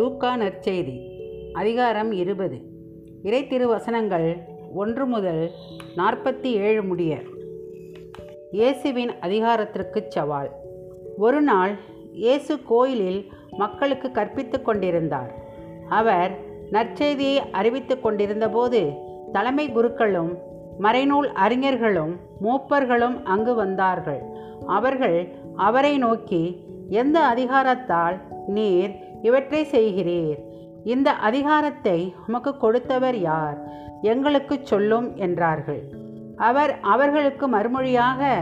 லூக்கா நற்செய்தி அதிகாரம் இருபது. இறை திருவசனங்கள் ஒன்று முதல் நாற்பத்தி ஏழு முடிய. இயேசுவின் அதிகாரத்திற்கு சவால். ஒரு நாள் இயேசு கோயிலில் மக்களுக்கு கற்பித்து கொண்டிருந்தார். அவர் நற்செய்தியை அறிவித்துக் கொண்டிருந்தபோது தலைமை குருக்களும் மறைநூல் அறிஞர்களும் மூப்பர்களும் அங்கு வந்தார்கள். அவர்கள் அவரை நோக்கி எந்த அதிகாரத்தால் நீர் இவற்றை செய்கிறீர். இந்த அதிகாரத்தை உமக்கு கொடுத்தவர் யார்? எங்களுக்கு சொல்லும் என்றார்கள். அவர் அவர்களுக்கு மறுமொழியாக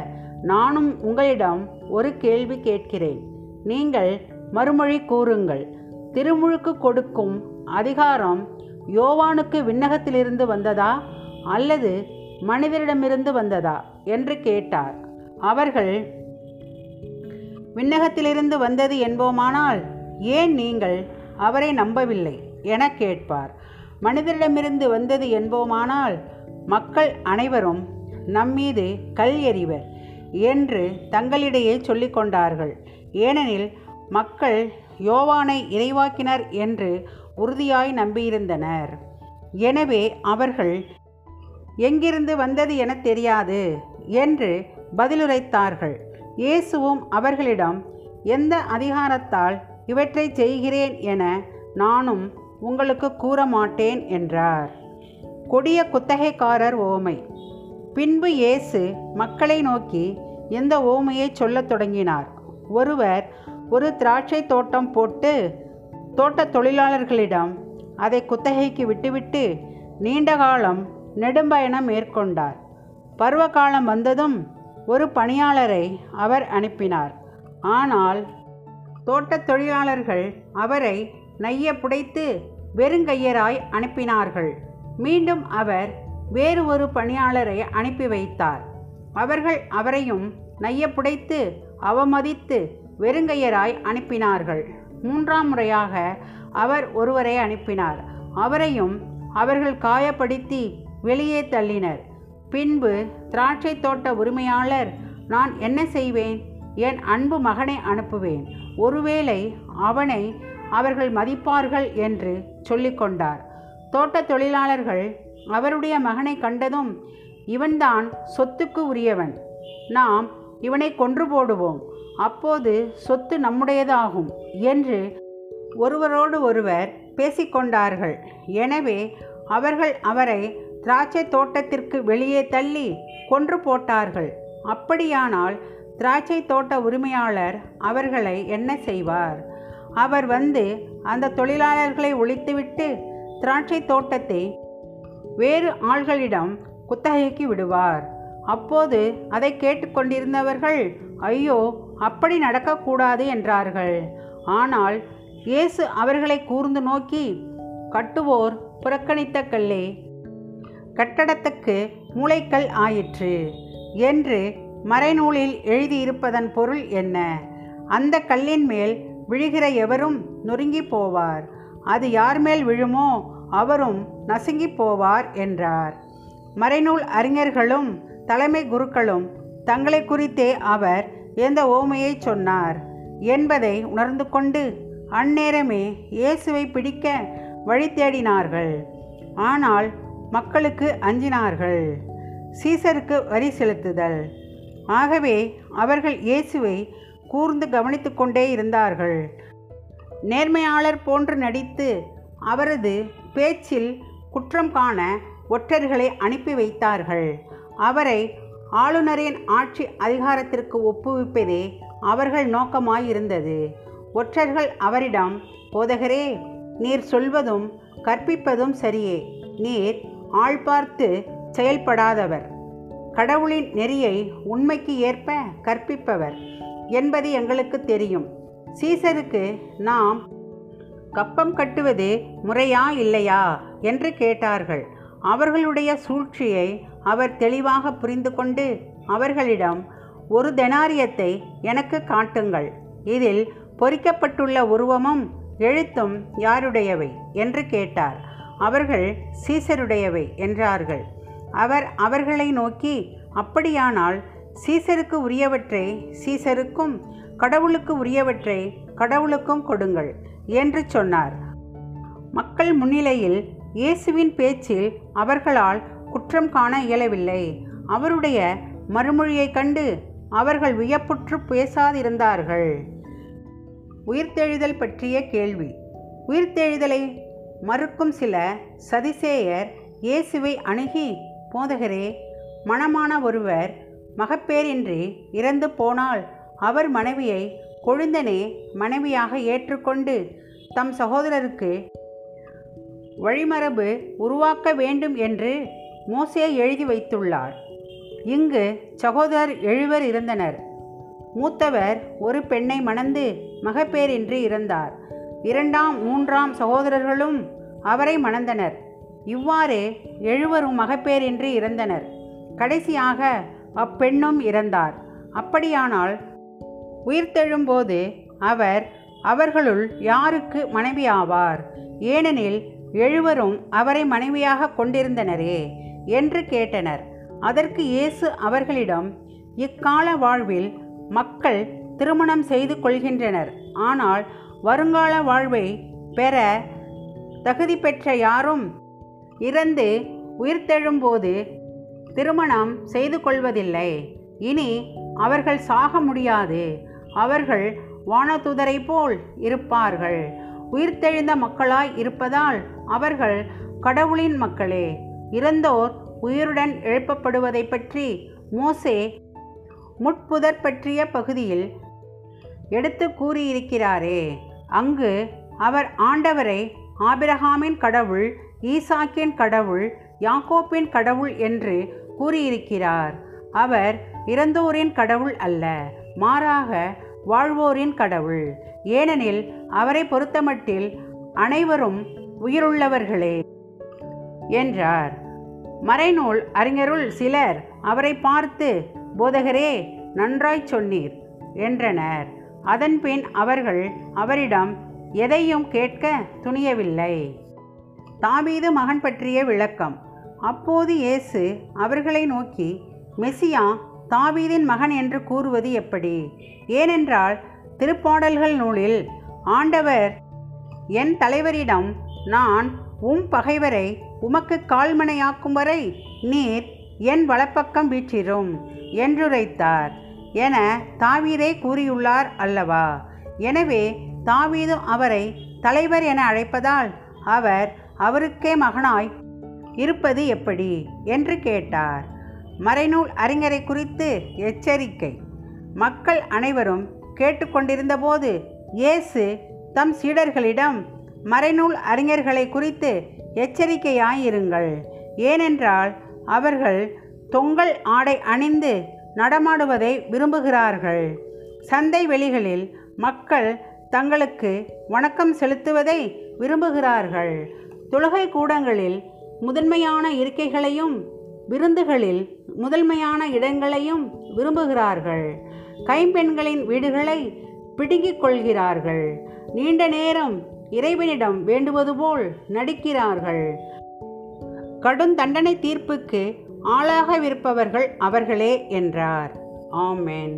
நானும் உங்களிடம் ஒரு கேள்வி கேட்கிறேன். நீங்கள் மறுமொழி கூறுங்கள். திருமுழுக்கு கொடுக்கும் அதிகாரம் யோவானுக்கு விண்ணகத்திலிருந்து வந்ததா? அல்லது மனிதரிடமிருந்து வந்ததா? என்று கேட்டார். அவர்கள் விண்ணகத்திலிருந்து வந்தது என்போமானால் ஏன் நீங்கள் அவரை நம்பவில்லை? என கேட்பார். மனிதரிடமிருந்து வந்தது என்போமானால் மக்கள் அனைவரும் நம்மீது கல் எறிவர் என்று தங்களிடையே சொல்லிக்கொண்டார்கள் ஏனெனில் மக்கள் யோவானை இறைவாக்கினர் என்று உறுதியாய் நம்பியிருந்தனர். எனவே அவர்கள் எங்கிருந்து வந்தது என தெரியாது என்று பதிலுரைத்தார்கள். இயேசுவும் அவர்களிடம் எந்த அதிகாரத்தால் இவற்றை செய்கிறேன் என நானும் உங்களுக்கு கூற மாட்டேன் என்றார். கொடிய குத்தகைக்காரர் ஓமை. பின்பு இயேசு மக்களை நோக்கி இந்த ஓமையை சொல்லத் தொடங்கினார். ஒருவர் ஒரு திராட்சை தோட்டம் போட்டு தோட்ட தொழிலாளர்களிடம் அதை குத்தகைக்கு விட்டுவிட்டு நீண்ட காலம் நெடும்பயணம் மேற்கொண்டார். பருவகாலம் வந்ததும் ஒரு பணியாளரை அவர் அனுப்பினார். ஆனால் தோட்டத் தொழிலாளர்கள் அவரை நைய புடைத்து வெறுங்கையராய் அனுப்பினார்கள். மீண்டும் அவர் வேறு ஒரு பணியாளரை அனுப்பி வைத்தார். அவர்கள் அவரையும் நைய புடைத்து அவமதித்து வெறுங்கையராய் அனுப்பினார்கள். மூன்றாம் முறையாக அவர் ஒருவரை அனுப்பினார். அவரையும் அவர்கள் காயப்படுத்தி வெளியே தள்ளினர். பின்பு திராட்சை தோட்ட உரிமையாளர் நான் என்ன செய்வேன்? என் அன்பு மகனை அனுப்புவேன். ஒருவேளை அவனை அவர்கள் மதிப்பார்கள் என்று சொல்லிக்கொண்டார். தோட்ட தொழிலாளர்கள் அவருடைய மகனை கண்டதும் இவன்தான் சொத்துக்கு உரியவன். நாம் இவனை கொன்று போடுவோம். அப்போது சொத்து நம்முடையதாகும் என்று ஒருவரோடு ஒருவர் பேசிக்கொண்டார்கள். எனவே அவர்கள் அவரை திராட்சை தோட்டத்திற்கு வெளியே தள்ளி கொன்று போட்டார்கள். அப்படியானால் திராட்சை தோட்ட உரிமையாளர் அவர்களை என்ன செய்வார்? அவர் வந்து அந்த தொழிலாளர்களை ஒழித்துவிட்டு திராட்சை தோட்டத்தை வேறு ஆள்களிடம் குத்தகைக்கு விடுவார். அப்போது அதை கேட்டுக்கொண்டிருந்தவர்கள் ஐயோ அப்படி நடக்கக்கூடாது என்றார்கள். ஆனால் இயேசு அவர்களை கூர்ந்து நோக்கி கட்டுவோர் புறக்கணித்த கல்லே கட்டடத்துக்கு மூளைக்கல் ஆயிற்று என்று மறைநூலில் எழுதியிருப்பதன் பொருள் என்ன? அந்த கல்லின் மேல் விழுகிற எவரும் நொறுங்கி போவார். அது யார் மேல் விழுமோ அவரும் நசுங்கி போவார் என்றார். மறைநூல் அறிஞர்களும் தலைமை குருக்களும் தங்களை குறித்தே அவர் எந்த ஓமையை சொன்னார் என்பதை உணர்ந்து கொண்டு அந்நேரமே இயேசுவை பிடிக்க வழி தேடினார்கள். ஆனால் மக்களுக்கு அஞ்சினார்கள். சீசருக்கு வரி செலுத்துதல். ஆகவே அவர்கள் இயேசுவை கூர்ந்து கவனித்து கொண்டே இருந்தார்கள். நேர்மையாளர் போன்று நடித்து அவரது பேச்சில் குற்றம் காண ஒற்றர்களை அனுப்பி வைத்தார்கள். அவரை ஆளுநரின் ஆட்சி அதிகாரத்திற்கு ஒப்புவிப்பதே அவர்கள் நோக்கமாயிருந்தது. ஒற்றர்கள் அவரிடம் போதகரே நீர் சொல்வதும் கற்பிப்பதும் சரியே. நீர் ஆள் பார்த்து செயல்படாதவர். கடவுளின் நெறியை உண்மைக்கு ஏற்ப கற்பிப்பவர் என்பது எங்களுக்கு தெரியும். சீசருக்கு நாம் கப்பம் கட்டுவது முறையா இல்லையா என்று கேட்டார்கள். அவர்களுடைய சூழ்ச்சியை அவர் தெளிவாக புரிந்து கொண்டு அவர்களிடம் ஒரு தெனாரியத்தை எனக்கு காட்டுங்கள். இதில் பொறிக்கப்பட்டுள்ள உருவமும் எழுத்தும் யாருடையவை? என்று கேட்டார். அவர்கள் சீசருடையவை என்றார்கள். அவர் அவர்களை நோக்கி அப்படியானால் சீசருக்கு உரியவற்றை சீசருக்கும் கடவுளுக்கு உரியவற்றை கடவுளுக்கும் கொடுங்கள் என்று சொன்னார். மக்கள் முன்னிலையில் இயேசுவின் பேச்சில் அவர்களால் குற்றம் காண இயலவில்லை. அவருடைய மறுமொழியைக் கண்டு அவர்கள் வியப்புற்று பேசாதிருந்தார்கள். உயிர்த்தெழுதல் பற்றிய கேள்வி. உயிர்த்தெழுதலை மறுக்கும் சில சதிசேயர் இயேசுவை அணுகி போதகரே மணமான ஒருவர் மகப்பேரின்றி இறந்து போனால் அவர் மனைவியை கொழுந்தனே மனைவியாக ஏற்றுக்கொண்டு தம் சகோதரருக்கு வழிமரபு உருவாக்க வேண்டும் என்று மோசே எழுதி வைத்துள்ளார். இங்கு சகோதரர் எழுவர் இருந்தனர். மூத்தவர் ஒரு பெண்ணை மணந்து மகப்பேரின்றி இறந்தார். இரண்டாம் மூன்றாம் சகோதரர்களும் அவரை மணந்தனர். இவ்வாறு எழுவரும் மகப்பேரின்றி இறந்தனர். கடைசியாக அப்பெண்ணும் இறந்தார். அப்படியானால் உயிர்த்தெழும்போது அவர் அவர்களுள் யாருக்கு மனைவியாவார் ஏனெனில் எழுவரும் அவரை மனைவியாக கொண்டிருந்தனரே என்று கேட்டனர். அதற்கு இயேசு அவர்களிடம் இக்கால வாழ்வில் மக்கள் திருமணம் செய்து கொள்கின்றனர். ஆனால் வருங்கால வாழ்வை பெற தகுதி பெற்ற யாரும் இறந்து உயிர்த்தெழும்போது திருமணம் செய்து கொள்வதில்லை. இனி அவர்கள் சாக முடியாது. அவர்கள் வானதுதரை போல் இருப்பார்கள். உயிர்த்தெழுந்த மக்களாய் இருப்பதால் அவர்கள் கடவுளின் மக்களே. இறந்தோர் உயிருடன் எழுப்பப்படுவதை பற்றி மோசே முட்புதர் பற்றிய பகுதியில் எடுத்து கூறியிருக்கிறாரே. அங்கு அவர் ஆண்டவரை ஆபிரகாமின் கடவுள் ஈசாக்கின் கடவுள் யாக்கோப்பின் கடவுள் என்று கூறியிருக்கிறார். அவர் இறந்தோரின் கடவுள் அல்ல மாறாக வாழ்வோரின் கடவுள். ஏனெனில் அவரை பொறுத்தமட்டில் அனைவரும் உயிருள்ளவர்களே என்றார். மறைநூல் அறிஞருள் சிலர் அவரை பார்த்து போதகரே நன்றாய் சொன்னீர் என்றனர். அதன்பின் அவர்கள் அவரிடம் எதையும் கேட்க துணியவில்லை. தாவீது மகன் பற்றிய விளக்கம். அப்போது இயேசு அவர்களை நோக்கி மெசியா தாவீதின் மகன் என்று கூறுவது எப்படி? ஏனென்றால் திருப்பாடல்கள் நூலில் ஆண்டவர் என் தலைவரிடம் நான் உம் பகைவரை உமக்கு கால்மனையாக்கும் வரை நீர் என் வலப்பக்கம் வீற்றிரும் என்றுரைத்தார். என தாவீதே கூறியுள்ளார் அல்லவா? எனவே தாவீது அவரை தலைவர் என அழைப்பதால் அவர் அவருக்கே மகனாய் இருப்பது எப்படி? என்று கேட்டார். மறைநூல் அறிஞரை குறித்து எச்சரிக்கை. மக்கள் அனைவரும் கேட்டுக்கொண்டிருந்தபோது இயேசு தம் சீடர்களிடம் மறைநூல் அறிஞர்களை குறித்து எச்சரிக்கையாயிருங்கள். ஏனென்றால் அவர்கள் தொங்கல் ஆடை அணிந்து நடமாடுவதை விரும்புகிறார்கள். சந்தை வெளிகளில் மக்கள் தங்களுக்கு வணக்கம் செலுத்துவதை விரும்புகிறார்கள். தொழுகை கூடங்களில் முதன்மையான இருக்கைகளையும் விருந்துகளில் முதன்மையான இடங்களையும் விரும்புகிறார்கள். கைம்பெண்களின் வீடுகளை பிடுங்கிக் கொள்கிறார்கள். நீண்ட நேரம் இறைவனிடம் வேண்டுவது போல் நடிக்கிறார்கள். கடும் தண்டனை தீர்ப்புக்கு ஆளாகவிருப்பவர்கள் அவர்களே என்றார். ஆமேன்.